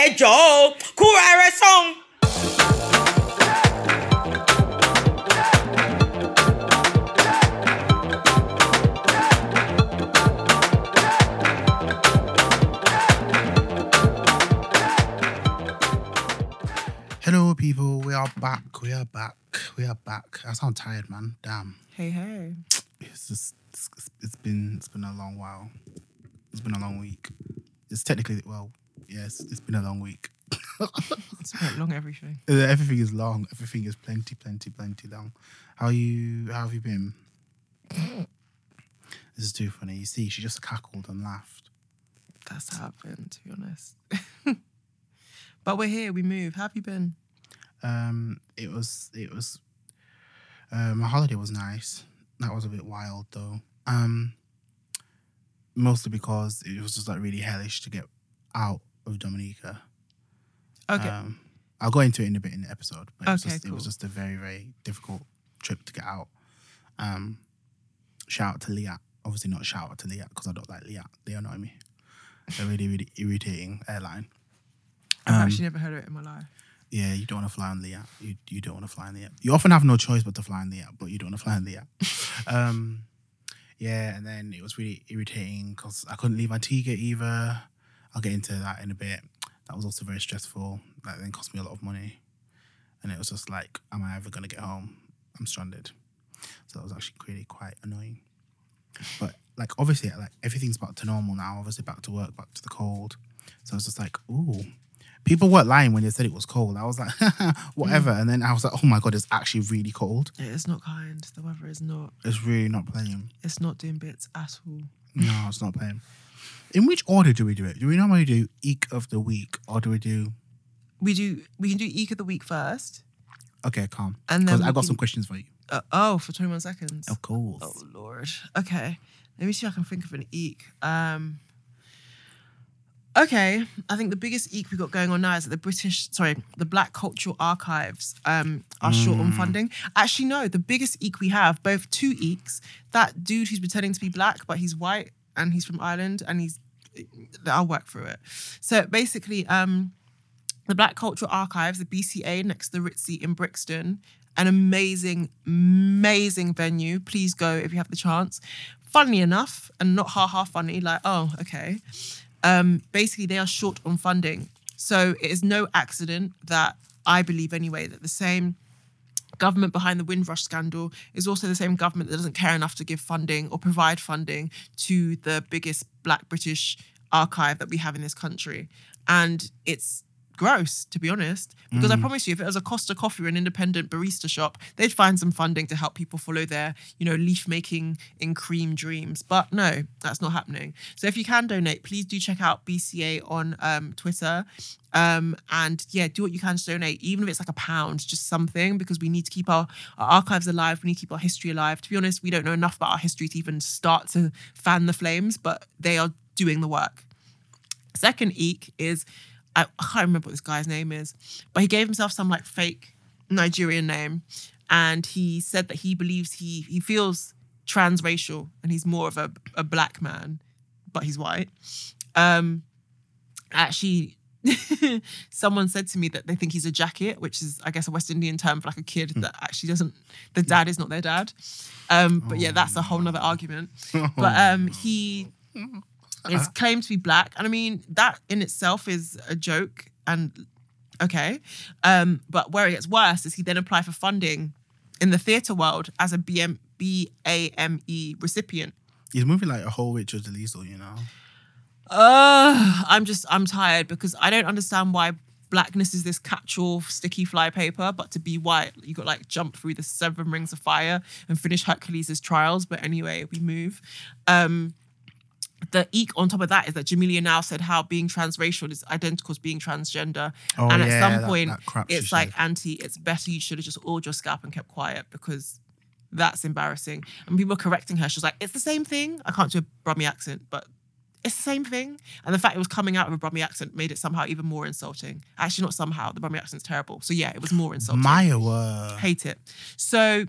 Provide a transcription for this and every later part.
ẹ jọ̀ọ́ o kúra rẹ sọ́hun. Hello, people. We are back. We are back. We are back. I sound tired, man. Damn. Hey, hey. It's just. It's, it's been. It's been a long while. It's been a long week. It's technically well. Yes, it's been a long week. It's quite long, everything. Everything is long. Everything is plenty, plenty, plenty long. How you? How have you been? this is too funny. You see, she just cackled and laughed. That's happened, to be honest. but we're here, we move. How have you been? Um, it was. It was. Uh, my holiday was nice. That was a bit wild though. Um, mostly because it was just like really hellish to get out of Dominica. Okay. Um, I'll go into it in a bit in the episode, but it was, Okay, just, it was just a very, very difficult trip to get out. Um, shout out to Liat. Obviously, not shout out to Liat because I don't like Liat. They annoy me. They're really, really irritating airline. I've Um, actually never heard of it in my life. yeah, you don't want to fly on Liat. You you don't want to fly on Liat. You often have no choice but to fly on Liat, but you don't want to fly on Liat. um, yeah, and then it was really irritating because I couldn't leave Antigua either. I'll get into that in a bit. That was also very stressful. That then cost me a lot of money, and it was just like, am I ever gonna get home? I'm stranded. So that was actually really quite annoying. But like obviously, like everything's back to normal now. Obviously, back to work, back to the cold. So it's just like, ooh. People weren't lying when they said it was cold. I was like, whatever. And then I was like, oh my God, it's actually really cold. It is not kind. The weather is not. It's really not playing. It's not doing bits at all. No, it's not playing. In which order do we do it? Do we normally do Eek of the Week or do we do. We do. We can do Eek of the week first, Okay, calm. and then Because I've got can- some questions for you. Uh, oh, for twenty one seconds. Of course. Oh lord. Okay. Let me see if I can think of an eek. Um Okay, I think the biggest eek we've got going on now is that the British, sorry, the Black Cultural Archives um, are short on funding. Actually, no, the biggest eek we have, both two eeks. That dude who's pretending to be black, but he's white and he's from Ireland and he's, I'll work through it. So basically, um, the Black Cultural Archives, the BCA next to the Ritzy in Brixton, an amazing, amazing venue. Please go if you have the chance. Funny enough, and not ha ha funny, like, oh, okay. Um, basically, they are short on funding. So it is no accident that I believe, anyway, that the same government behind the Windrush scandal is also the same government that doesn't care enough to give funding or provide funding to the biggest Black British archive that we have in this country. And it's gross, to be honest, because I promise you, if it was a Costa Coffee or an independent barista shop, they'd find some funding to help people follow their, you know, leaf making in cream dreams. But no, that's not happening. So if you can donate, please do check out BCA on um, Twitter. Um, and yeah, do what you can to donate, even if it's like a pound, just something, because we need to keep our, our archives alive. We need to keep our history alive. To be honest, we don't know enough about our history to even start to fan the flames, but they are doing the work. Second eek is I, I can't remember what this guy's name is, but he gave himself some like fake Nigerian name, and he said that he believes he he feels transracial and he's more of a, a black man, but he's white. Um, actually. someone said to me that they think he's a jacket, which is, I guess, a West Indian term for like a kid that actually doesn't. The dad is not their dad. Um, but yeah, that's a whole nother argument. But um, he is claimed to be black, and I mean that in itself is a joke and okay. Um, but where it gets worse is he then applied for funding in the theatre world as a BM, BAME E recipient. He's moving like a whole Rachel Dolezal, you know? Uh, I'm just I'm tired because I don't understand why blackness is this catch-all sticky fly paper, but to be white, you got like jump through the seven rings of fire and finish Hercules' trials. But anyway, we move. Um, the eek on top of that is that Jamelia now said how being transracial is identical to being transgender. Oh, and at yeah, some that- point, that it's like, said. Auntie, it's better you should have just oiled your scalp and kept quiet because that's embarrassing. And people were correcting her. She was like, it's the same thing. I can't do a Brummie accent, but it's the same thing. And the fact it was coming out of a Brummie accent made it somehow even more insulting. Actually, not somehow. The Brummie accent's terrible. So yeah, it was more insulting. Maya were. Hate it. So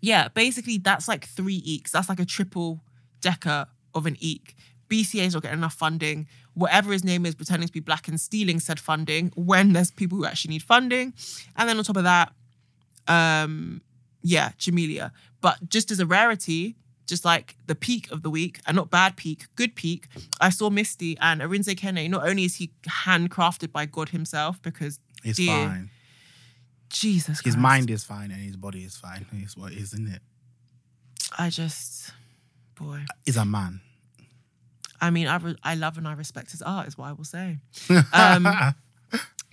yeah, basically that's like three eeks. That's like a triple decker of an eek. BCA is not getting enough funding. Whatever his name is, pretending to be black and stealing said funding when there's people who actually need funding. And then on top of that, um, yeah, Jamelia. But just as a rarity, just like the peak of the week, and not bad peak, good peak, I saw Misty and Arinze Kene. Not only is he handcrafted by God himself, because He's dear fine. Jesus His mind is fine and his body is fine. It's what is, isn't it? I just, boy. He's a man. I mean, I, re- I love and I respect his art, is what I will say. Um,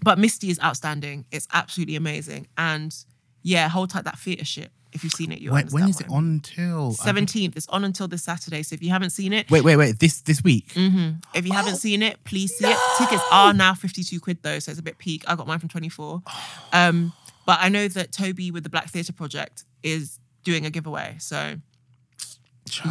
but Misty is outstanding. It's absolutely amazing. And yeah, hold tight that theatre shit. If you've seen it, you when, when is it on till? Seventeenth. It's on until this Saturday. So if you haven't seen it, Wait, wait, wait. This this week. hmm if you haven't seen it, please see it. Tickets are now fifty-two quid though, so it's a bit peak. I got mine from twenty-four. Um, but I know that Toby with the Black Theatre Project is doing a giveaway. So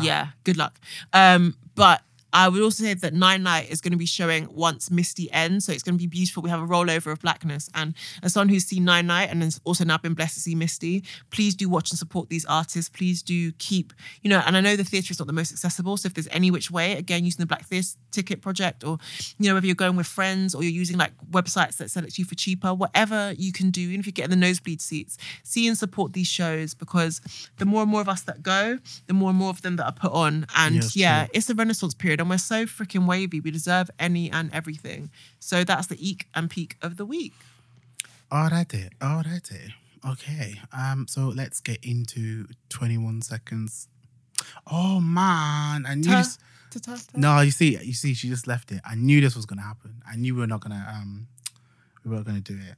yeah, good luck. Um, but I would also say that Nine Night is going to be showing once Misty ends, so it's going to be beautiful. We have a rollover of blackness, and as someone who's seen Nine Night and has also now been blessed to see Misty, please do watch and support these artists. Please do keep, you know, and I know the theatre is not the most accessible, so if there's any which way, again, using the Black Theatre Ticket Project, or you know, whether you're going with friends or you're using like websites that sell it to you for cheaper, whatever you can do, even if you get in the nosebleed seats, see and support these shows because the more and more of us that go, the more and more of them that are put on, and Yes, yeah, it's a renaissance period and we're so freaking wavy. We deserve any and everything. So that's the eek and peak of the week. Alrighty, alrighty. Okay. Um. So let's get into twenty-one seconds. Oh man, I knew Ta- this. ta- ta- ta. No, you see, you see, she just left it. I knew this was gonna happen. I knew we were not gonna um, we weren't gonna do it.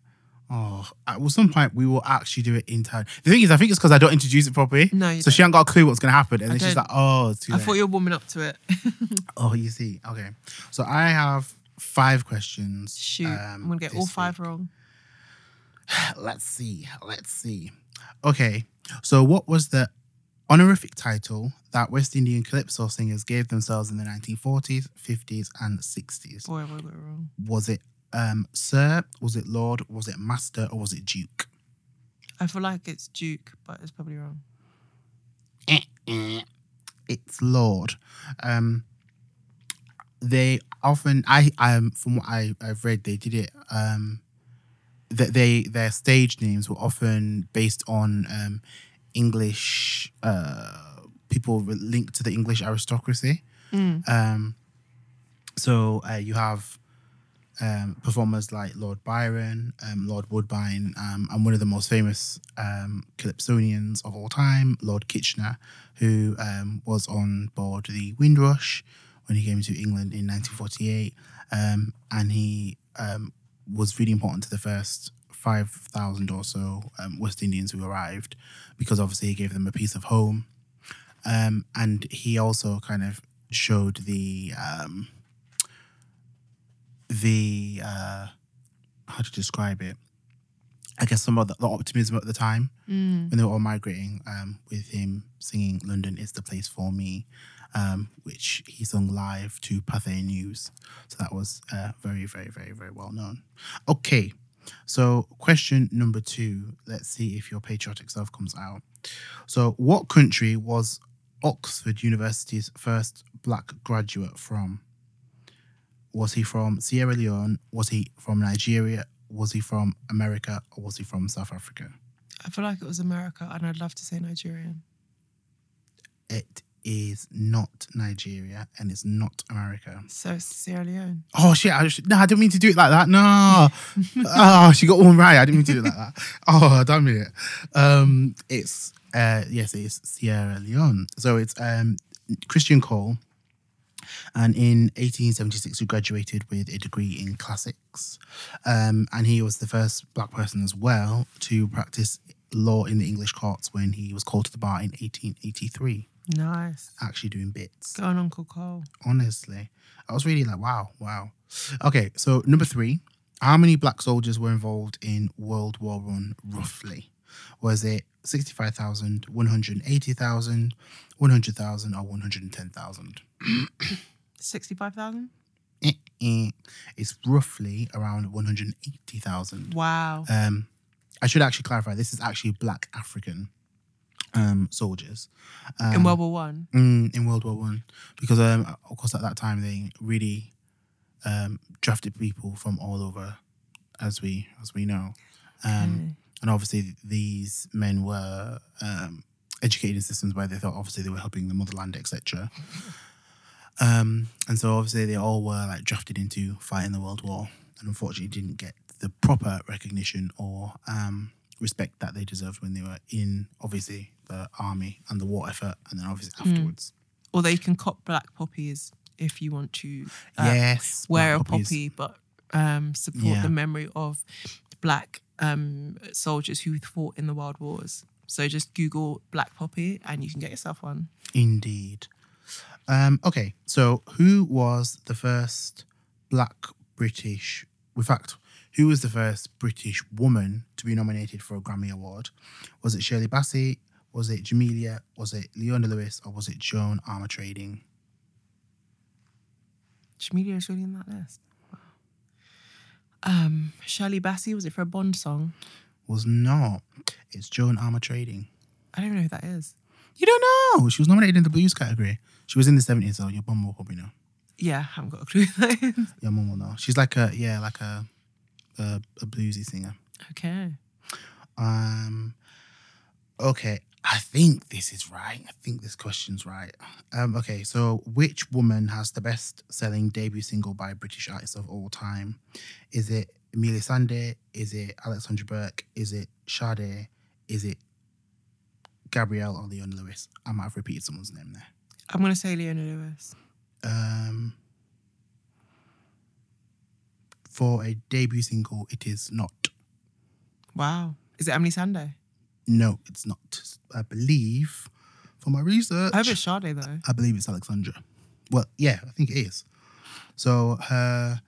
Oh, at some point we will actually do it in time. The thing is, I think it's because I don't introduce it properly. No, you so she ain't got a clue what's gonna happen, and I then she's don't. like, "Oh, it's too I late." thought you were warming up to it. oh, you see, okay. So I have five questions. Shoot, um, I'm gonna get all this five week. wrong. Let's see. Let's see. Okay. So, what was the honorific title that West Indian calypso singers gave themselves in the 1940s, 50s, and 60s? Boy, boy, boy, wrong. Was it um, Sir? Was it Lord? Was it Master? Or was it Duke? I feel like it's Duke, but it's probably wrong. It's Lord. Um, they often, I, um, from what I, I've read, they did it. Um, that they their stage names were often based on um, English uh, people linked to the English aristocracy. Mm. Um, so uh, you have um, performers like Lord Byron, um, Lord Woodbine, um, and one of the most famous um, Calypsonians of all time, Lord Kitchener, who um, was on board the Windrush when he came to England in 1948, um, and he was really important to the first 5,000 or so West Indians who arrived because obviously he gave them a piece of home. And he also kind of showed the the uh, how to describe it. I guess some of the, the optimism at the time Mm. when they were all migrating, um, with him singing "London is the place for me," um, which he sung live to Pathé News. So that was uh, very, very, very, very well known. Okay, so question number two. Let's see if your patriotic self comes out. So, what country was Oxford University's first black graduate from? Was he from Sierra Leone? Was he from Nigeria? Was he from America? Or was he from South Africa? I feel like it was America, and I'd love to say Nigerian. It is not Nigeria and it's not America. So it's Sierra Leone. Oh shit! I just, no, I didn't mean to do it like that. No. oh, she got one right. I didn't mean to do it like that. Oh, damn it. Um, it's uh, yes, it's Sierra Leone. So it's um Christian Cole, and in 1876 he graduated with a degree in classics, um, and he was the first black person as well to practice law in the English courts when he was called to the bar in 1883. Nice. Actually doing bits Go on, Uncle Cole. honestly. I was really like, wow, wow. Okay, so number three, how many black soldiers were involved in World War One roughly? Was it 65,000, 180,000, 100,000, or 110,000? 65,000? Eh, eh. It's roughly around 180,000. Wow. Um, I should actually clarify, this is actually black African um, soldiers um, in World War One. mm, in World War One, because um, of course at that time they really um, drafted people from all over, as we as we know, um, Okay. and obviously these men were um, educated in systems where they thought obviously they were helping the motherland, etc. Um, and so obviously they all were like drafted into fighting the World War, and unfortunately didn't get the proper recognition or um, respect that they deserved when they were in obviously the army and the war effort, and then obviously afterwards. Although you can cop black poppies if you want to uh, yes, wear a poppy, but um, support Yeah. the memory of black um, soldiers who fought in the World Wars. So just Google black poppy and you can get yourself one. Indeed. Um, okay, so who was the first black British, in fact, who was the first British woman to be nominated for a Grammy Award? Was it Shirley Bassey? Was it Jamelia? Was it Leona Lewis? Or was it Joan Armatrading? Jamelia is really in that list. Wow. Um, Shirley Bassey, was it for a Bond song? Was not. It's Joan Armatrading. I don't even know who that is. You don't know. She was nominated in the blues category. She was in the 70s, so your mum will probably know. Yeah, I haven't got a clue who that is. Your mum will know. She's like a, yeah, like a, a, a bluesy singer. Okay. Um. Okay, I think this is right. I think this question's right. Um. Okay, so which woman has the best-selling debut single by British artist of all time? Is it Emeli Sandé? Is it Alexandra Burke? Is it Sade? Is it Gabrielle or Leona Lewis? I might have repeated someone's name there. I'm going to say Leona Lewis. Um. For a debut single, it is not. Wow. Is it Emeli Sandé? No, it's not. I believe, for my research, I hope it's Sade though. I believe it's Alexandra. Well, yeah, I think it is. So her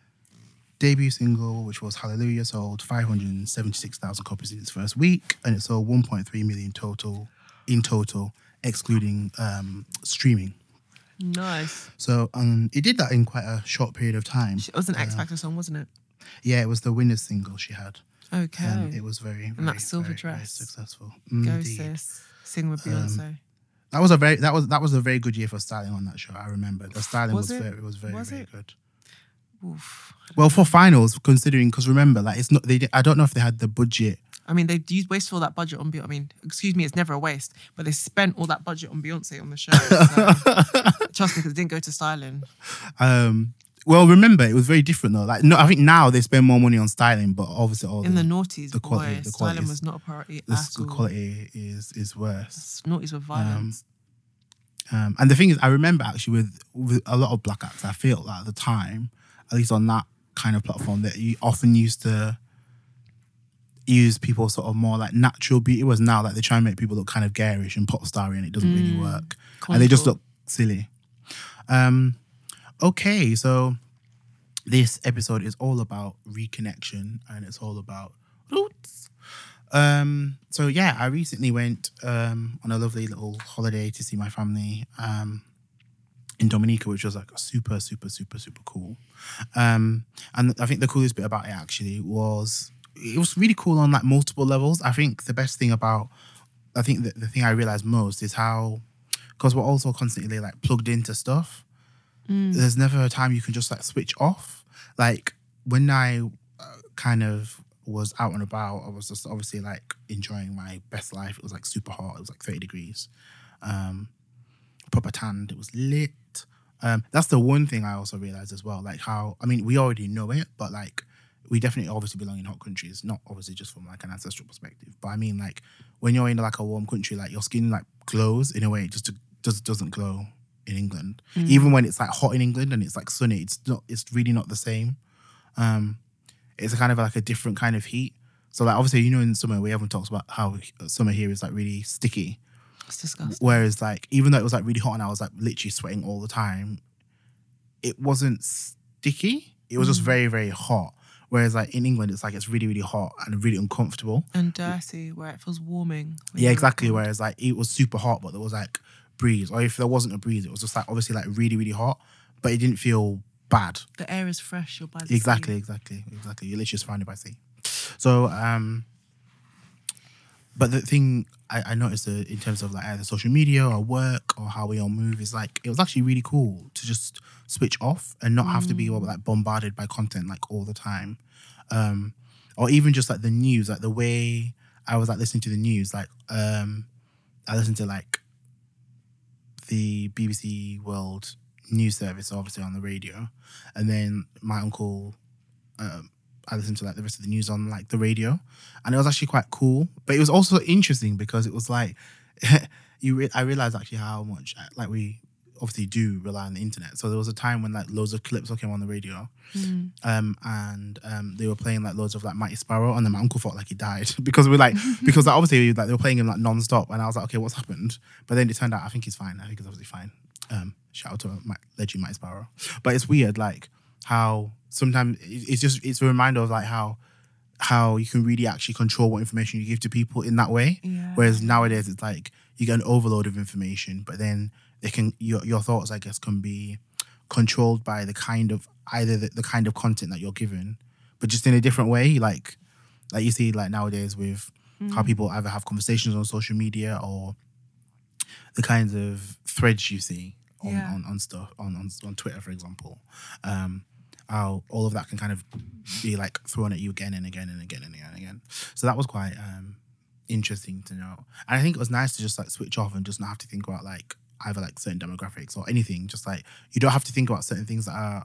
debut single, which was Hallelujah, sold 576,000 copies in its first week, and it sold 1.3 million total in total, excluding um, streaming. Nice. So um, it did that in quite a short period of time. It was an X Factor song, wasn't it? Yeah, it was the winner's single she had. Okay. And it was very, very, that silver very, very dress. successful. Go sis. Sing with Um, Beyonce. That was a very that was that was a very good year for styling on that show. I remember the styling was, Was it? very was very Was very it? good. Oof. Well, for finals, considering because remember, like it's not they. I don't know if they had the budget. I mean, they used waste all that budget on Beyonce. I mean, excuse me, it's never a waste, but they spent all that budget on Beyonce on the show. so- trust me, because it didn't go to styling. Um, well, remember it was very different though. Like no, I think now they spend more money on styling, but obviously all In the the, noughties, the quality- boy, the quality styling is- was not a priority the at s- all. quality is is worse. Noughties were violence. Um, and the thing is, I remember actually with with a lot of black acts, I feel that at the time, at least on that kind of platform, that you often used to use people sort of more like natural beauty. Was now like they try and make people look kind of garish and pop starry, and it doesn't really work, and they just look silly. Um, okay, so this episode is all about reconnection, and it's all about roots. Um, so yeah, I recently went um on a lovely little holiday to see my family um in Dominica, which was like super, super, super, super cool. Um, and I think the coolest bit about it actually was it was really cool on like multiple levels. I think the best thing about I think that the thing I realized most is how because we're also constantly like plugged into stuff. There's never a time you can just like switch off. Like when I uh, kind of was out and about, I was just obviously like enjoying my best life. It was like super hot. It was like 30 degrees. Um, proper tanned. It was lit. Um, that's the one thing I also realized as well. Like how I mean, we already know it, but like we definitely obviously belong in hot countries. Not obviously just from like an ancestral perspective, but I mean like when you're in like a warm country, like your skin like glows in a way it just just doesn't glow in England. Even when it's like hot in England and it's like sunny, it's not. It's really not the same. Um, it's a kind of like a different kind of heat. So like obviously you know in summer we haven't talked about how summer here is like really sticky. It's disgusting. Whereas like even though it was like really hot and I was like literally sweating all the time, it wasn't sticky. It was just very very hot. Whereas like in England it's like it's really really hot and really uncomfortable. And dirty, where it feels warming. Yeah, exactly. Whereas like it was super hot, but there was like breeze. Or if there wasn't a breeze, it was just like obviously like really really hot, but it didn't feel bad. The air is fresh. You're by the sea. Exactly, exactly, exactly. You're literally surrounded by sea. So, um, but the thing I, I noticed uh, in terms of like either social media or work or how we all move is like it was actually really cool to just switch off and not have to be like bombarded by content like all the time, um, or even just like the news, like the way I was like listening to the news, like um, I listened to like the BBC World News Service, obviously on the radio, and then my uncle um, I listened to like the rest of the news on like the radio, and it was actually quite cool. But it was also interesting because it was like you. Re- I realized actually how much uh, like we obviously do rely on the internet. So there was a time when like loads of clips came on the radio, um, and um, they were playing like loads of like Mighty Sparrow, and then my uncle felt like he died because we're like because like, obviously like they were playing him like non-stop, and I was like, okay, what's happened? But then it turned out I think he's fine. I think he's obviously fine. Um, shout out to my legend Mighty Sparrow. But it's weird like how sometimes it's just it's a reminder of like how how you can really actually control what information you give to people in that way. Yeah. Whereas nowadays it's like you get an overload of information, but then they can your your thoughts I guess can be controlled by the kind of either the, the kind of content that you're given, but just in a different way. Like like you see like nowadays with how people either have conversations on social media or the kinds of threads you see on, Yeah. on, on stuff on, on on Twitter, for example. Um, how all of that can kind of be like thrown at you again and again and again and again and again. So that was quite um, interesting to know. And I think it was nice to just like switch off and just not have to think about like either like certain demographics or anything. Just like you don't have to think about certain things that are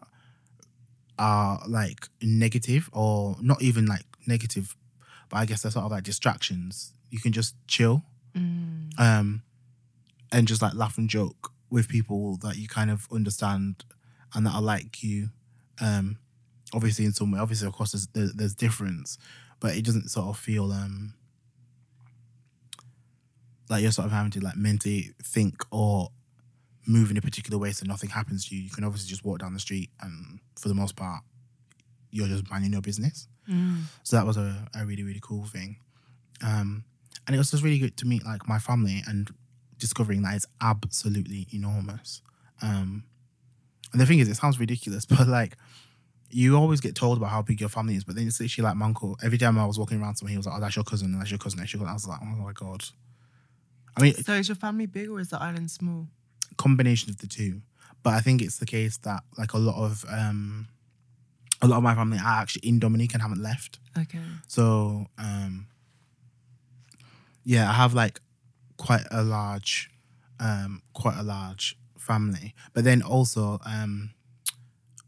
are like negative or not even like negative, but I guess they're sort of like distractions. You can just chill um, and just like laugh and joke with people that you kind of understand and that are like you. Um, obviously, in some way, obviously, of course, there's, there, there's difference, but it doesn't sort of feel um like you're sort of having to like mentally think or move in a particular way so nothing happens to you. You can obviously just walk down the street and for the most part, you're just minding your business. So that was a, a really, really cool thing. Um, and it was just really good to meet like my family and discovering that it's absolutely enormous. Um, the thing is, it sounds ridiculous, but like you always get told about how big your family is, but then it's literally like my uncle. Every time I was walking around somewhere, he was like, "Oh, that's your cousin, and that's your cousin, that's your cousin." I was like, "Oh my god." I mean, So is your family big or is the island small? combination of the two. But I think it's the case that like a lot of um a lot of my family are actually in Dominique and haven't left. Okay. So um yeah, I have like quite a large um quite a large family. But then also um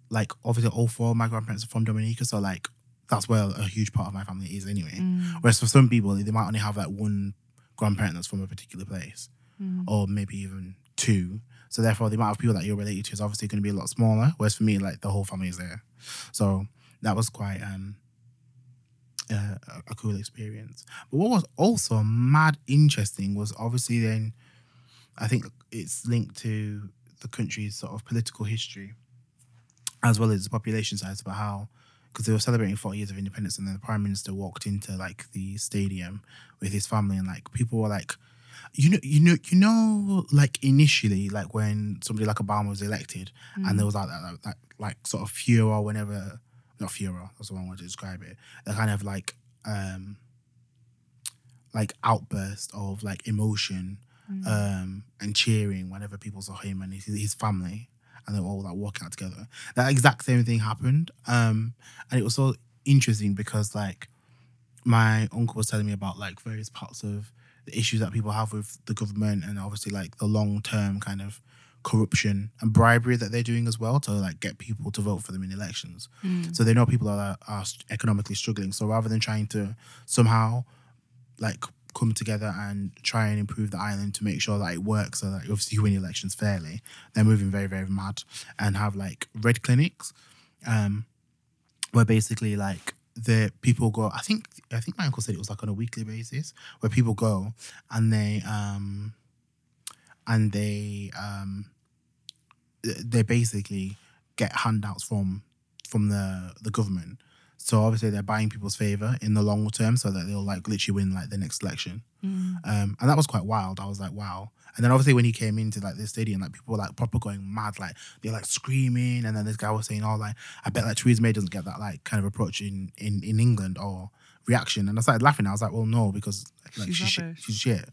like obviously all four of my grandparents are from Dominica, so like that's where a huge part of my family is anyway. Whereas for some people they might only have like one grandparent that's from a particular place. Or maybe even two. So therefore the amount of people that you're related to is obviously going to be a lot smaller. Whereas for me, like the whole family is there. So that was quite um uh, a, a cool experience. But what was also mad interesting was obviously then, I think it's linked to the country's sort of political history, as well as the population size, about how because they were celebrating 40 years of independence, and then the prime minister walked into like the stadium with his family, and like people were like. You know, you know, you know, like initially, like when somebody like Obama was elected, and there was like that, that, that, like sort of furor whenever, not furor, that's the wrong word to describe it. The kind of like, um, like outburst of like emotion, um, and cheering whenever people saw him and his, his family, and they were all like walking out together. That exact same thing happened, um, and it was so interesting because like my uncle was telling me about like various parts of the issues that people have with the government and obviously like the long term kind of corruption and bribery that they're doing as well to like get people to vote for them in elections. So they know people are, are economically struggling. So rather than trying to somehow like come together and try and improve the island to make sure that it works so that obviously you win elections fairly, they're moving very, very mad and have like red clinics. Um where basically like the people go I think I think my uncle said it was like on a weekly basis where people go and they um and they um they basically get handouts from from the the government. So obviously they're buying people's favor in the long term so that they'll like literally win like the next election. Um and that was quite wild. I was like, wow. And then obviously when he came into like the stadium, like people were like proper going mad, like they're like screaming. And then this guy was saying, Oh, like I bet like Theresa May doesn't get that like kind of approach in in, in England or reaction, and I started laughing. I was like, well, no, because like She's she's shit. She's shit.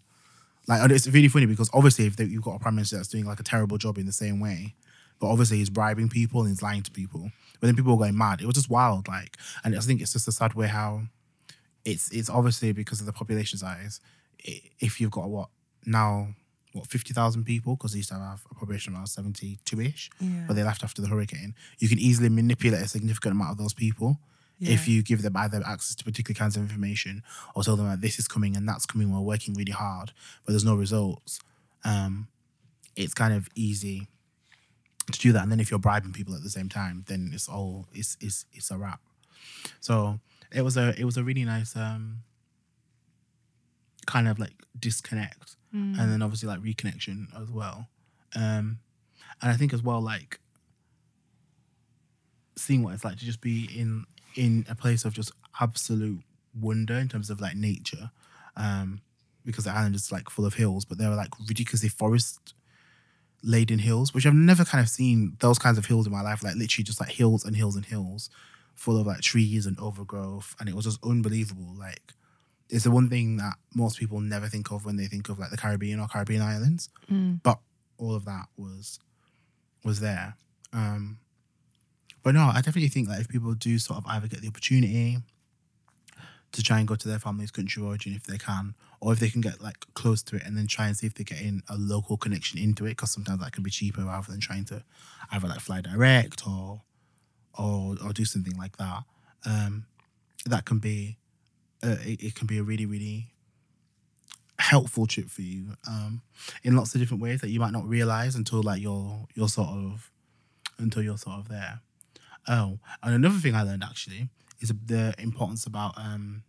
Like and it's really funny because obviously if they, you've got a prime minister that's doing like a terrible job in the same way, but obviously he's bribing people and he's lying to people. But then people were going mad. It was just wild. Like, and I think it's just a sad way how it's it's obviously because of the population size. If you've got what now what fifty thousand people because they used to have a population of around seventy two ish, Yeah. but they left after the hurricane. You can easily manipulate a significant amount of those people if you give them either access to particular kinds of information or tell them that this is coming and that's coming. We're working really hard, but there's no results. Um, it's kind of easy to do that, and then if you're bribing people at the same time, then it's all it's it's it's a wrap. So it was a it was a really nice um kind of like disconnect Mm. and then obviously like reconnection as well. Um and I think as well like seeing what it's like to just be in in a place of just absolute wonder in terms of like nature. Um because the island is like full of hills, but they were like ridiculously forest laden hills, which I've never kind of seen those kinds of hills in my life, like literally just like hills and hills and hills full of like trees and overgrowth. And it was just unbelievable. Like it's the one thing that most people never think of when they think of like the Caribbean or Caribbean islands. Mm. But all of that was was there. Um but no, I definitely think that if people do sort of either get the opportunity to try and go to their family's country of origin if they can, or if they can get like close to it and then try and see if they get in a local connection into it, because sometimes that can be cheaper rather than trying to either like fly direct or or or do something like that. Um, that can be uh, it, it can be a really really helpful trip for you um, in lots of different ways that you might not realize until like you're you're sort of until you're sort of there. Oh, and another thing I learned actually is the importance about um,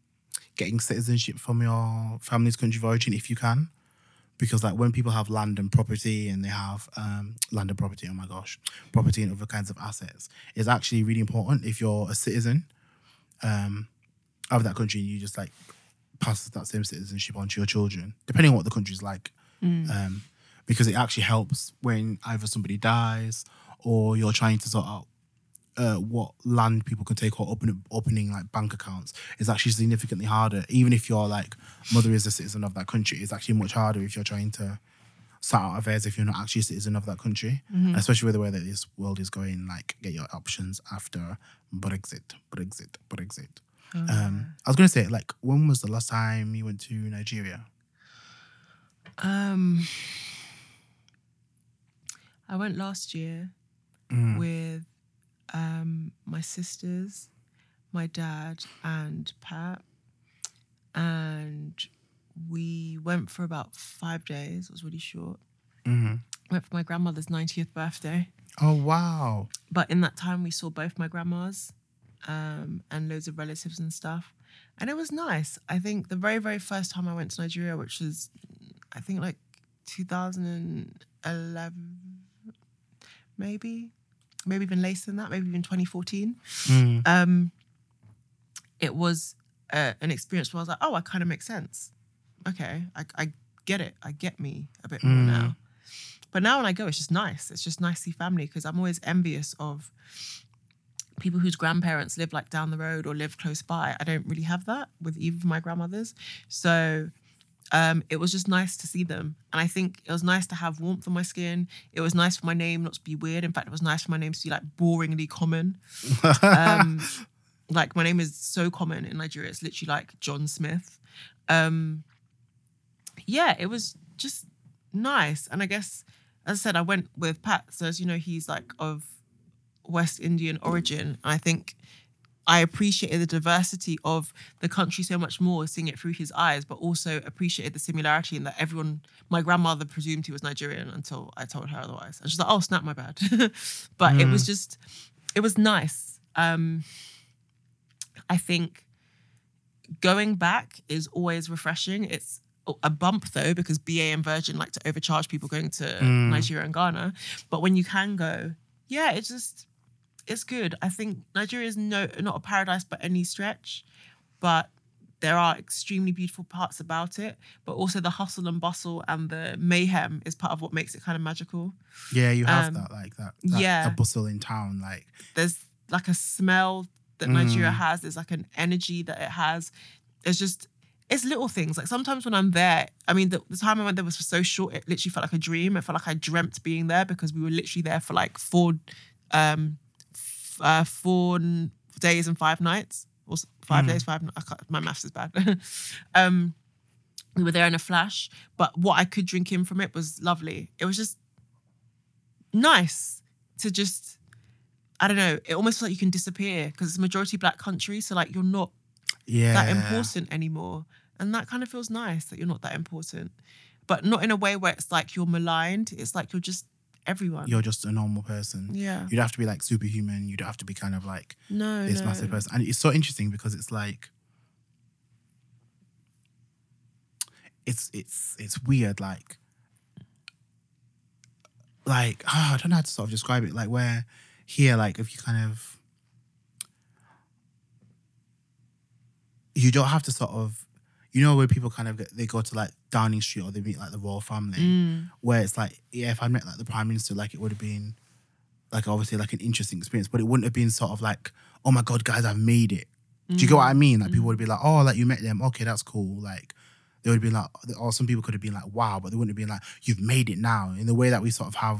getting citizenship from your family's country of origin if you can. Because like when people have land and property and they have um, land and property, oh my gosh, property and other kinds of assets, it's actually really important if you're a citizen um, of that country and you just like pass that same citizenship on to your children, depending on what the country's like. Um, because it actually helps when either somebody dies or you're trying to sort out uh, what land people can take or open opening like bank accounts is actually significantly harder. Even if your like mother is a citizen of that country, it's actually much harder if you're trying to sort out affairs if you're not actually a citizen of that country. Especially with the way that this world is going, like get your options after Brexit, Brexit, Brexit. Um, I was gonna say, like, when was the last time you went to Nigeria? Um, I went last year Mm. with um, my sisters, my dad, and Pat. And we went for about five days. It was really short. hmm Went for my grandmother's 90th birthday. Oh wow! But in that time, we saw both my grandmas um, and loads of relatives and stuff. And it was nice. I think the very, very first time I went to Nigeria, which was, I think, like 2011, maybe, maybe even later than that, maybe even 2014. Mm. Um, it was uh, an experience where I was like, oh, I kind of make sense. Okay, I, I get it. I get me a bit more Mm. now. But now when I go, it's just nice. It's just nice to see family because I'm always envious of people whose grandparents live like down the road or live close by. I don't really have that with either of my grandmothers. So um, it was just nice to see them. And I think it was nice to have warmth on my skin. It was nice for my name not to be weird. In fact, it was nice for my name to be like boringly common. Um, like my name is so common in Nigeria. It's literally like John Smith. Um, yeah, it was just nice. And I guess, as I said, I went with Pat. So as you know, he's like of West Indian origin. And I think I appreciated the diversity of the country so much more, seeing it through his eyes, but also appreciated the similarity in that everyone, my grandmother presumed he was Nigerian until I told her otherwise. And she's like, oh, snap, my bad. but it was just, it was nice. Um, I think going back is always refreshing. It's a bump though, because BA and Virgin like to overcharge people going to Mm. Nigeria and Ghana. But when you can go, yeah, it's just it's good. I think Nigeria is no not a paradise by any stretch, but there are extremely beautiful parts about it. But also the hustle and bustle and the mayhem is part of what makes it kind of magical. Yeah, you have Um, that like that. that yeah. the bustle in town. Like There's like a smell that Nigeria has. There's like an energy that it has. It's just it's little things. Like sometimes when I'm there, I mean, the, the time I went there was so short. It literally felt like a dream. It felt like I dreamt being there because we were literally there for like four, um, uh, four days and five nights, or five days, five. I can't, my maths is bad. um, we were there in a flash, but what I could drink in from it was lovely. It was just nice to just. I don't know. It almost feels like you can disappear because it's a majority black country. So like you're not Yeah. that important anymore. And that kind of feels nice that you're not that important. But not in a way where it's like you're maligned. It's like you're just everyone. You're just a normal person. yeah. You don't have to be like superhuman. You don't have to be kind of like No. this no. massive person. And it's so interesting because it's like it's it's it's weird, like like ah, I don't know how to sort of describe it. Like where here, like if you kind of you don't have to sort of you know where people kind of get, they go to like Downing Street or they meet like the royal family? Mm. where it's like yeah if I met like the prime minister like it would have been like obviously like an interesting experience but it wouldn't have been sort of like oh my god guys I've made it. Do you get what I mean? Like people would be like oh like you met them. Okay that's cool. Like they would be like or some people could have been like wow but they wouldn't have been like you've made it now. In the way that we sort of have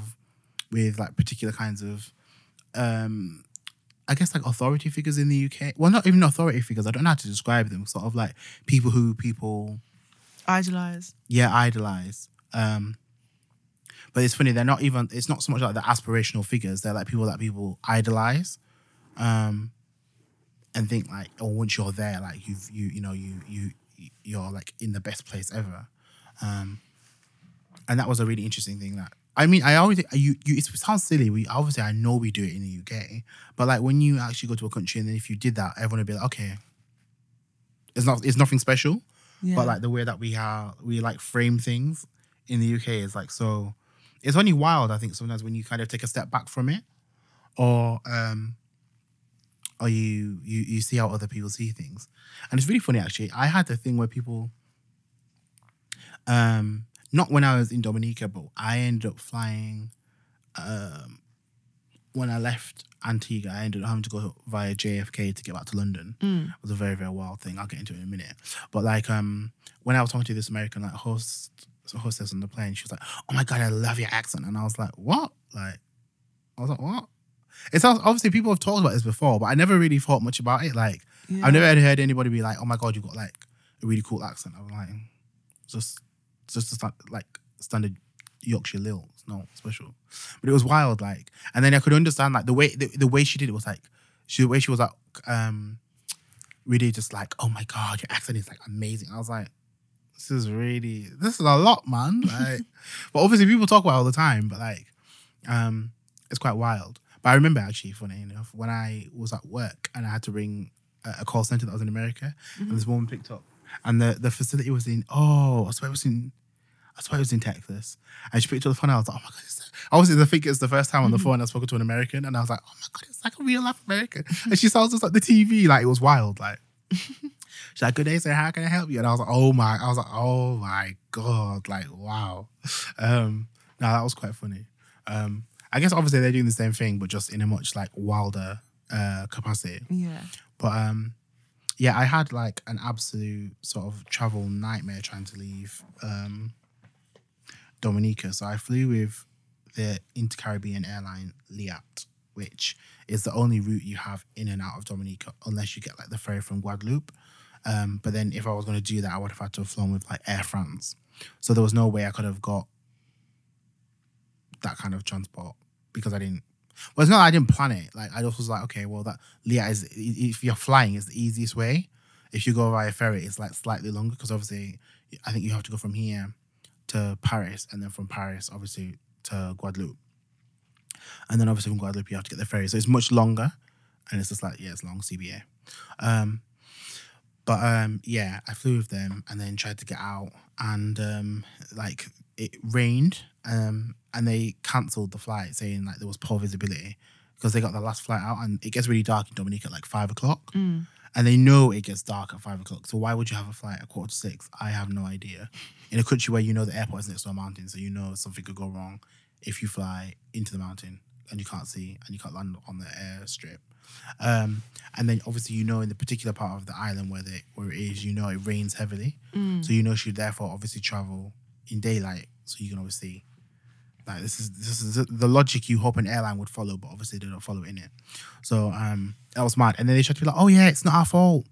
with like particular kinds of um I guess like authority figures in the UK. Well, not even authority figures. I don't know how to describe them. Sort of like people who people Idolize. yeah idolize um but it's funny they're not even it's not so much like the aspirational figures they're like people that people idolize um and think like oh once you're there like you've you you know you you you're like in the best place ever um and that was a really interesting thing that I mean, I always you you it sounds silly. We obviously I know we do it in the UK, but like when you actually go to a country and then if you did that, everyone would be like, okay, it's not it's nothing special Yeah. but like the way that we are we like frame things in the UK is like so it's only wild I think sometimes when you kind of take a step back from it or um or you you you see how other people see things and it's really funny actually I had the thing where people um not when I was in Dominica but I ended up flying um when I left Antigua I ended up having to go via JFK to get back to London Mm. it was a very very wild thing. I'll get into it in a minute. But like um when I was talking to this American like host hostess on the plane, she was like, "Oh my god, I love your accent," and I was like, "What?" Like I was like, "What?" It sounds obviously people have talked about this before, but I never really thought much about it. Like Yeah. I've never heard anybody be like, "Oh my god, you got like a really cool accent." I was like, just just a sta- like standard Yorkshire lil. It's not special, but it was wild. Like, and then I could understand like the way the, the way she did it was like she the way she was like um really just like, oh my god, your accent is like amazing. I was like, this is really this is a lot, man. Like, but obviously people talk about it all the time, but like, um, it's quite wild. But I remember actually, funny enough, when I was at work and I had to ring a, a call center that was in America, and this woman picked up, and the the facility was in oh, I swear it was in. I swear it was in Texas. And she picked up the phone. I was like, oh my God. It's Obviously, I think it's the first time on the phone I spoke to an American. And I was like, oh my God, it's like a real life American. And she sounds just like the TV. Like, it was wild. Like, she's like, good day, sir. How can I help you? And I was like, oh my, I was like, oh my God. Like, wow. Um, no, that was quite funny. Um, I guess obviously they're doing the same thing, but just in a much like wilder uh, capacity. Yeah. But um, yeah, I had like an absolute sort of travel nightmare trying to leave um, Dominica. So I flew with the Inter-Caribbean airline Liat, which is the only route you have in and out of Dominica, unless you get like the ferry from Guadeloupe. Um, but then if I was going to do that, I would have had to have flown with like Air France. So there was no way I could have got that kind of transport because I didn't. Well, it's not I didn't plan it. Like I just was like, okay, well, that Liat is if you're flying, it's the easiest way. If you go via ferry, it's like slightly longer because obviously, I think you have to go from here to Paris and then from Paris, obviously, to Guadeloupe. And then obviously from Guadeloupe, you have to get the ferry. So it's much longer. And it's just like, yeah, it's long CBA. Um, but um, yeah, I flew with them and then tried to get out. And um, like it rained um, and they cancelled the flight saying like there was poor visibility because they got the last flight out and it gets really dark in Dominica at like five o'clock. Mm. And they know it gets dark at five o'clock. So why would you have a flight at quarter to six? I have no idea. In a country where you know the airport is next to a mountain, so you know something could go wrong if you fly into the mountain and you can't see and you can't land on the airstrip. Um, and then obviously you know in the particular part of the island where they where it is, you know it rains heavily, so you know she'd therefore obviously travel in daylight, so you can obviously like this is this is the logic you hope an airline would follow, but obviously they don't follow it in it. So um, that was mad. And then they tried to be like, oh yeah, it's not our fault.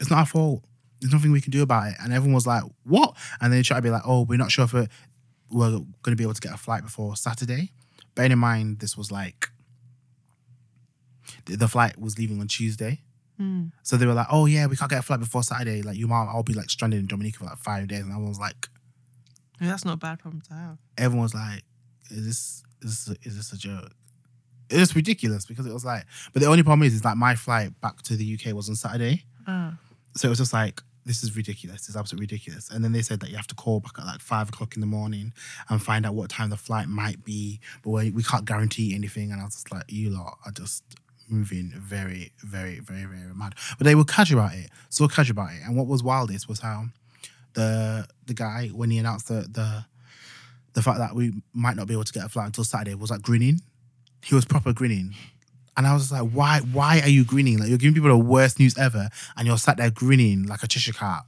It's not our fault. There's nothing we can do about it. And everyone was like, what? And then they tried to be like, oh, we're not sure if we're, we're going to be able to get a flight before Saturday. Bearing in mind, this was like the, the flight was leaving on Tuesday. So they were like, oh yeah, we can't get a flight before Saturday. Like you might, I'll be like stranded in Dominica for like five days. And everyone was like, I mean, that's not a bad problem to have. everyone was like, "Is this is this a, is this a joke?" It's ridiculous because it was like, but the only problem is, is like my flight back to the UK was on Saturday, Ah. so it was just like, this is ridiculous. This is absolutely ridiculous. And then they said that you have to call back at like five o'clock in the morning and find out what time the flight might be, but we, we can't guarantee anything. And I was just like, you lot are just moving very, very, very, very mad. But they were casual about it, so casual about it. And what was wildest was how the the guy when he announced the the the fact that we might not be able to get a flight until Saturday was like grinning. He was proper grinning. And I was like, why why are you grinning? Like you're giving people the worst news ever and you're sat there grinning like a Cheshire cat.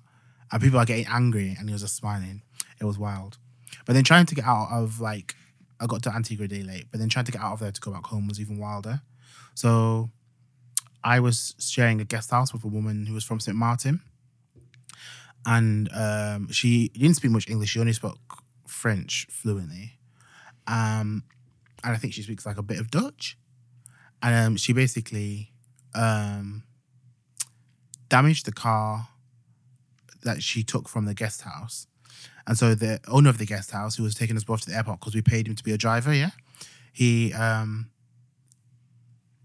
And people are getting angry and he was just smiling. It was wild. But then trying to get out of like I got to Antigua day late, but then trying to get out of there to go back home was even wilder. So I was sharing a guest house with a woman who was from St. Martin. And um, she didn't speak much English. She only spoke French fluently. Um, and I think she speaks like a bit of Dutch. And um, she basically um, damaged the car that she took from the guest house. And so the owner of the guest house, who was taking us both to the airport because we paid him to be a driver, yeah, he um,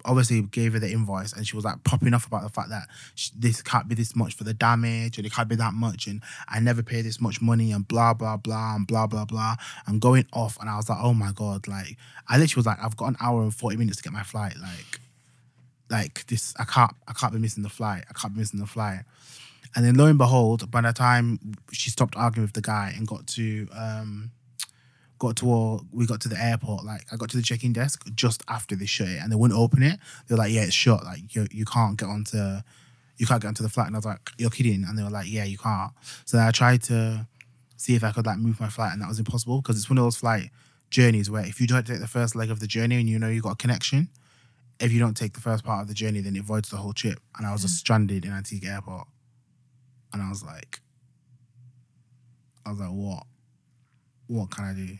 obviously gave her the invoice and she was like popping off about the fact that sh this can't be this much for the damage and it can't be that much and I never pay this much money and blah blah blah and blah blah blah. And going off and I was like oh my god like I literally was like I've got an hour and 40 minutes to get my flight like like this I can't I can't be missing the flight I can't be missing the flight. And then lo and behold by the time she stopped arguing with the guy and got to um got to all we got to the airport like i got to the check-in desk just after they shut it and they wouldn't open it. They're like yeah it's shut. Like you, you can't get onto you can't get onto the flight. And i was like you're kidding. And they were like yeah you can't. So then i tried to see if i could like move my flight and that was impossible because it's one of those flight journeys where if you don't take the first leg of the journey and you know you got a connection if you don't take the first part of the journey then it voids the whole trip. And i was just mm. stranded in antigua airport. And i was like i was like what? What can i do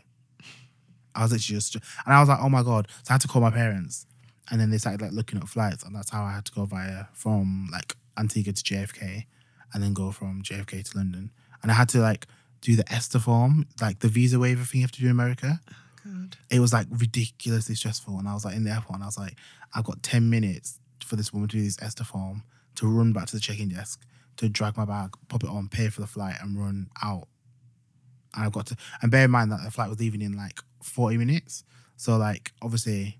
I was literally just, and I was like, oh my god! So I had to call my parents, and then they started like looking at flights, and that's how I had to go via from like Antigua to JFK, and then go from JFK to London, and I had to like do the ESTA form, like the visa waiver thing you have to do in America. Oh, god. It was like ridiculously stressful, and I was like in the airport, and I was like, I've got ten minutes for this woman to do this ESTA form to run back to the check-in desk to drag my bag, pop it on, pay for the flight, and run out. And I've got to, and bear in mind that the flight was leaving in like 40 minutes. So, like, obviously,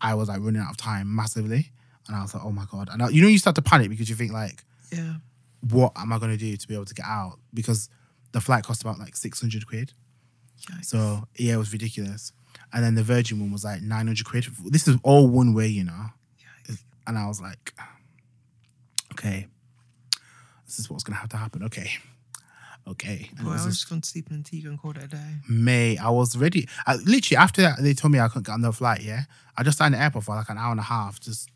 I was like running out of time massively. And I was like, oh my God. And I, you know, you start to panic because you think, like, Yeah. what am I going to do to be able to get out? Because the flight cost about like 600 quid. Yikes. So, yeah, it was ridiculous. And then the Virgin one was like 900 quid. This is all one way, you know? And I was like, okay, this is what's going to have to happen. Okay. Okay. And it Boy, I was just- gone to sleep in Antigua and called it a day. May I was ready. I, literally after that, they told me I couldn't get on the flight. Yeah, I just sat in the airport for like an hour and a half, just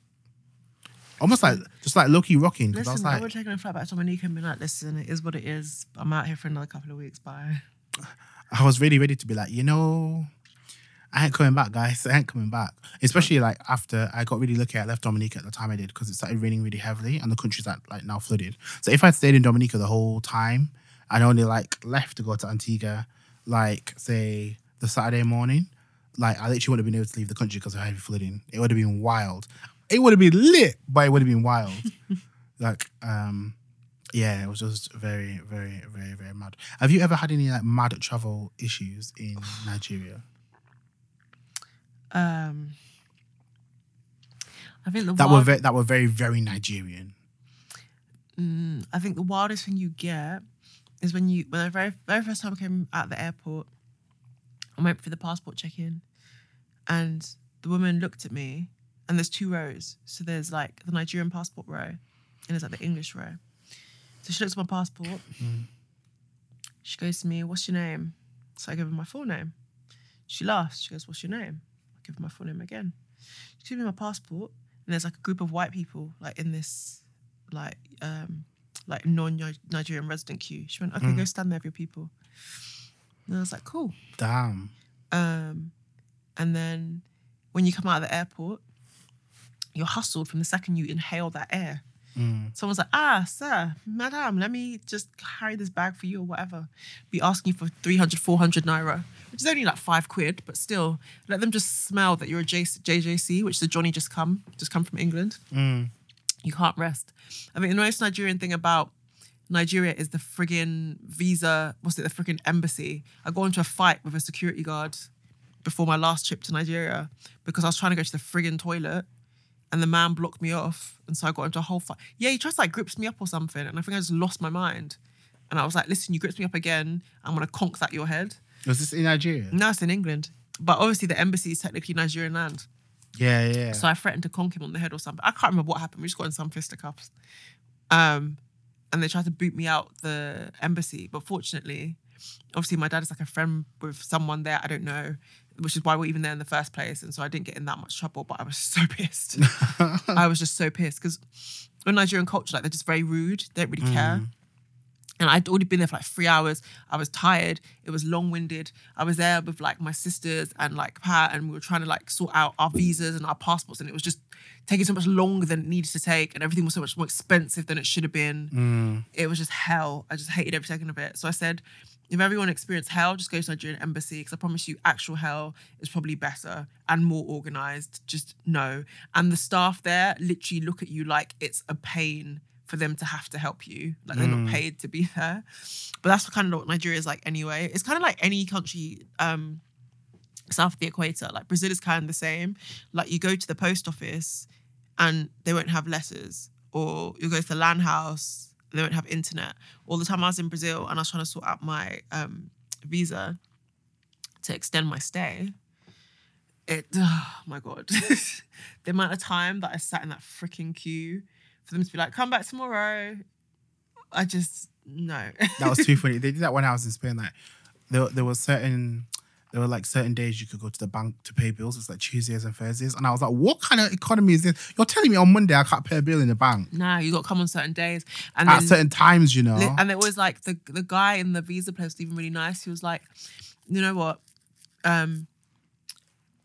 almost like just like Loki rocking. Because I was Listen, I like, would take a flight back to Dominica and be like, listen, it is what it is. I'm out here for another couple of weeks. Bye. I was really ready to be like, you know, I ain't coming back, guys. I ain't coming back. Especially like after I got really lucky. I left Dominica at the time I did because it started raining really heavily and the country's like, like now flooded. So if I'd stayed in Dominica the whole time and only like left to go to Antigua, like say the Saturday morning, like I literally would have been able to leave the country because of heavy flooding. It would have been wild. It would have been lit, but it would have been wild. like, um, yeah, it was just very, very, very, very mad. Have you ever had any like mad travel issues in Nigeria? Um, I think the That were wild- ve- that were very, very Nigerian. Mm, I think the wildest thing you get is when you when the very very first time I came out of the airport, I went for the passport check in, and the woman looked at me and there's two rows. So there's like the Nigerian passport row, and there's like the English row. So she looks at my passport. She goes to me, "What's your name?" So I give her my full name. She laughs. She goes, "What's your name?" I give her my full name again. She gives me my passport, and there's like a group of white people like in this like um like non-Nigerian resident queue. She went, "Okay, go stand there with your people." And I was like, "Cool." Damn. Um, and then when you come out of the airport, you're hustled from the second you inhale that air. Mm. Someone's like, ah, sir, madam, let me just carry this bag for you or whatever. Be asking you for 300, 400 naira, which is only like five quid, but still, let them just smell that you're a J- JJC, which is a Johnny just come, just come from England. Mm. You can't rest. I mean, the most Nigerian thing about Nigeria is the friggin' visa, what's it, the friggin' embassy. I got into a fight with a security guard before my last trip to Nigeria because I was trying to go to the friggin' toilet and the man blocked me off. And so I got into a whole fight. Yeah, he tries to like grips me up or something. And I think I just lost my mind. And I was like, listen, you grips me up again, I'm gonna conk that your head. Was this in Nigeria? No, it's in England. But obviously the embassy is technically Nigerian land. Yeah, yeah. So I threatened to conk him on the head or something. I can't remember what happened. We just got in some fisticuffs. Um, and they tried to boot me out the embassy. But fortunately, obviously my dad is like a friend with someone there. I don't know, which is why we're even there in the first place. And so I didn't get in that much trouble. But I was so pissed. I was just so pissed because in Nigerian culture, like they're just very rude. They don't really care. And I'd already been there for like three hours. I was tired. It was long winded. I was there with like my sisters and like Pat, and we were trying to like sort out our visas and our passports. And it was just taking so much longer than it needed to take. And everything was so much more expensive than it should have been. Mm. It was just hell. I just hated every second of it. So I said, if everyone experienced hell, just go to Nigerian embassy because I promise you, actual hell is probably better and more organized. Just no. And the staff there literally look at you like it's a pain for them to have to help you. Like they're not paid to be there. But that's kind of what Nigeria is like anyway. It's kind of like any country um, south of the equator. Like Brazil is kind of the same. Like you go to the post office and they won't have letters, or you go to the LAN house, they won't have internet. All the time I was in Brazil and I was trying to sort out my um, visa to extend my stay. It, oh my god, the amount of time that I sat in that freaking queue for them to be like, "Come back tomorrow," I just no. that was too funny. They did that when I was in Spain. Like there, there was certain, there were like certain days you could go to the bank to pay bills. It's like Tuesdays and Thursdays, and I was like, "What kind of economy is this? You're telling me on Monday I can't pay a bill in the bank nah, you got to come on certain days, and at then certain times, you know?" And it was like the the guy in the visa place was even really nice. He was like, you know what, um,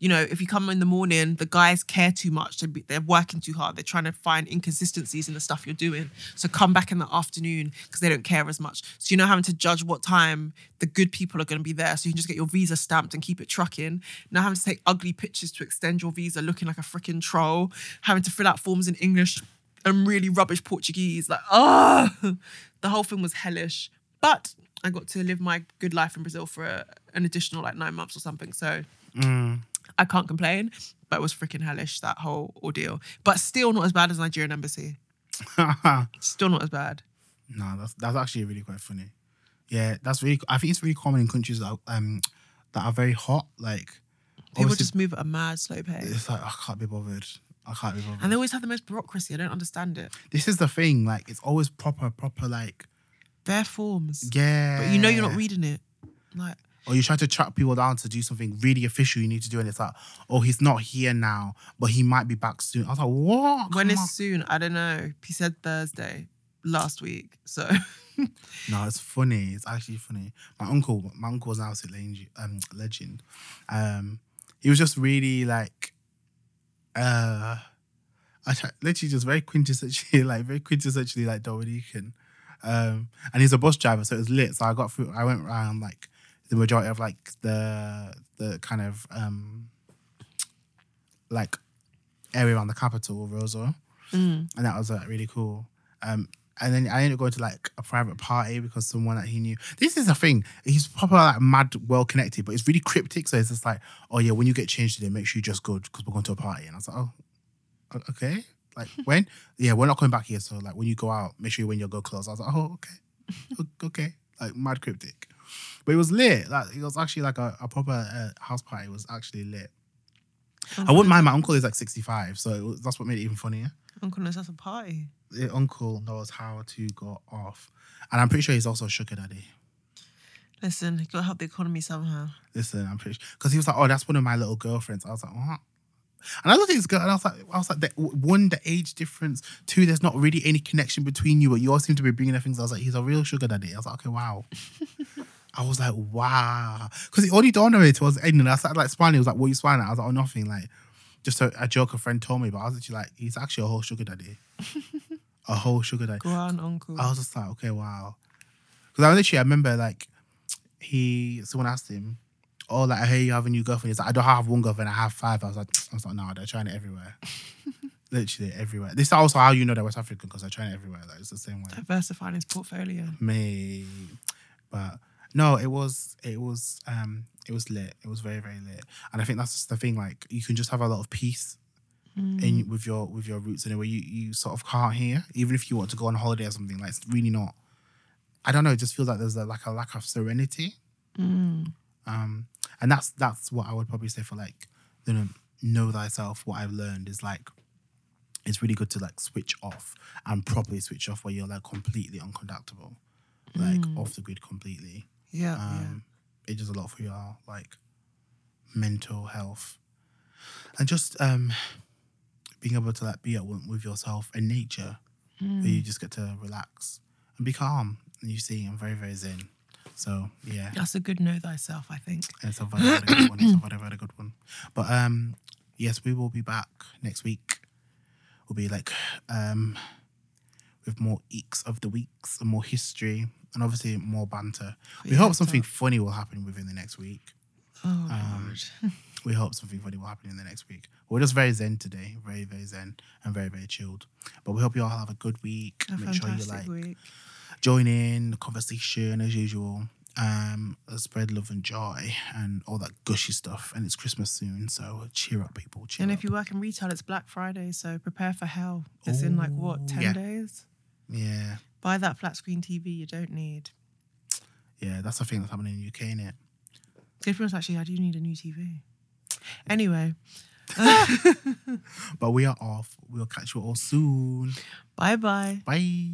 you know, if you come in the morning, the guys care too much. They're, they're working too hard. They're trying to find inconsistencies in the stuff you're doing. So come back in the afternoon because they don't care as much. So you're not having to judge what time the good people are going to be there. So you can just get your visa stamped and keep it trucking. Not having to take ugly pictures to extend your visa, looking like a freaking troll. Having to fill out forms in English and really rubbish Portuguese. Like, oh, the whole thing was hellish. But I got to live my good life in Brazil for a, an additional like nine months or something. So Mm. I can't complain. But it was freaking hellish that whole ordeal. But still not as bad as Nigerian embassy. Still not as bad. no, that's that's actually really quite funny. Yeah, that's really. I think it's really common in countries that um that are very hot. Like People just move at a mad slow pace. It's like I can't be bothered. I can't be bothered. And they always have the most bureaucracy. I don't understand it. this is the thing. Like it's always proper, proper. Like Bare forms. yeah, But you know you're not reading it. Like, or you try to track people down to do something really official you need to do, and it's like, oh, he's not here now, but he might be back soon. I was like, what? when Come is on. soon? I don't know. He said Thursday last week. So No, it's funny. It's actually funny. My uncle, my uncle was an absolute legend. Um, legend. Um, he was just really like, uh, I try, literally just very quintessentially, like very quintessentially like Dominican. Um, and he's a bus driver, so it was lit. So I got through. I went around like the majority of like the the kind of um like area around the capital, Roseau mm, and that was like really cool. Um, and then I ended up going to like a private party because someone that he knew. This is the thing. He's proper like mad, well connected, but it's really cryptic. So it's just like, oh yeah, when you get changed today, make sure you just go because we're going to a party. And I was like, oh, okay. Like when? Yeah, we're not coming back here. So like when you go out, make sure you when your go clothes. I was like, oh okay, okay. Like mad cryptic, but it was lit. Like it was actually like a, a proper uh, house party. It was actually lit. I wouldn't mind. My uncle is like 65, so it was, that's what made it even funnier. Uncle knows that's a party. The uncle knows how to go off, and I'm pretty sure he's also a sugar daddy. Listen, you gotta help the economy somehow. Listen, I'm pretty sure because he was like, "Oh, that's one of my little girlfriends." I was like, "What?" And I looked at this girl, and I was like, "I was like, the, one, the age difference. Two, there's not really any connection between you, but you all seem to be bringing up things." I was like, "He's a real sugar daddy." I was like, "Okay, wow." I was like, "Wow," because it only dawned on me towards the end, and I started like smiling. He was like, "What are you smiling at?" I was like, "Oh, nothing." Like, just a, a joke a friend told me, but I was actually like, "He's actually a whole sugar daddy, a whole sugar daddy." Go on, uncle. I was just like, okay, wow. Because I literally, I remember like he, someone asked him, oh, like I hear you have a new girlfriend. He's like, I don't have one girlfriend, I have five. I was like, I was like, no, they're trying it everywhere. literally everywhere. This is also how you know they're West African because they're trying it everywhere. Like it's the same way. Diversifying his portfolio. Me, but no, it was, it was, um, it was lit. It was very, very lit. And I think that's just the thing. Like you can just have a lot of peace in with your with your roots in a way you, you sort of can't hear. Even if you want to go on holiday or something, like it's really not. I don't know. It just feels like there's a, like a lack of serenity. Um, and that's that's what I would probably say for like you know know thyself. What I've learned is like it's really good to like switch off and properly switch off where you're like completely unconductable, like off the grid completely. Yeah. Um, It does a lot for your like mental health and just um being able to like be at one with yourself and nature, where you just get to relax and be calm. And you see, I'm very very zen. So yeah, yeah. That's a good know thyself, I think. it's a very, very good one. It's a very, very good one. But um, yes, we will be back next week. We'll be like um, with more eeks of the weeks and more history, and obviously more banter. We hope something funny will happen within the next week. Oh, Um. We hope something funny will happen in the next week. We're just very zen today, very, very zen, and very, very chilled. But we hope you all have a good week. A Make sure you like week. join in the conversation as usual. Um, spread love and joy and all that gushy stuff. And it's Christmas soon, so cheer up, people. Cheer And up. if you work in retail, it's Black Friday, so prepare for hell. It's in like what, 10 yeah. days? Yeah, Buy that flat screen TV you don't need. yeah, that's the thing that's happening in the UK, isn't innit? Difference actually, I do need a new TV. Anyway, But we are off. We'll catch you all soon. bye bye. Bye.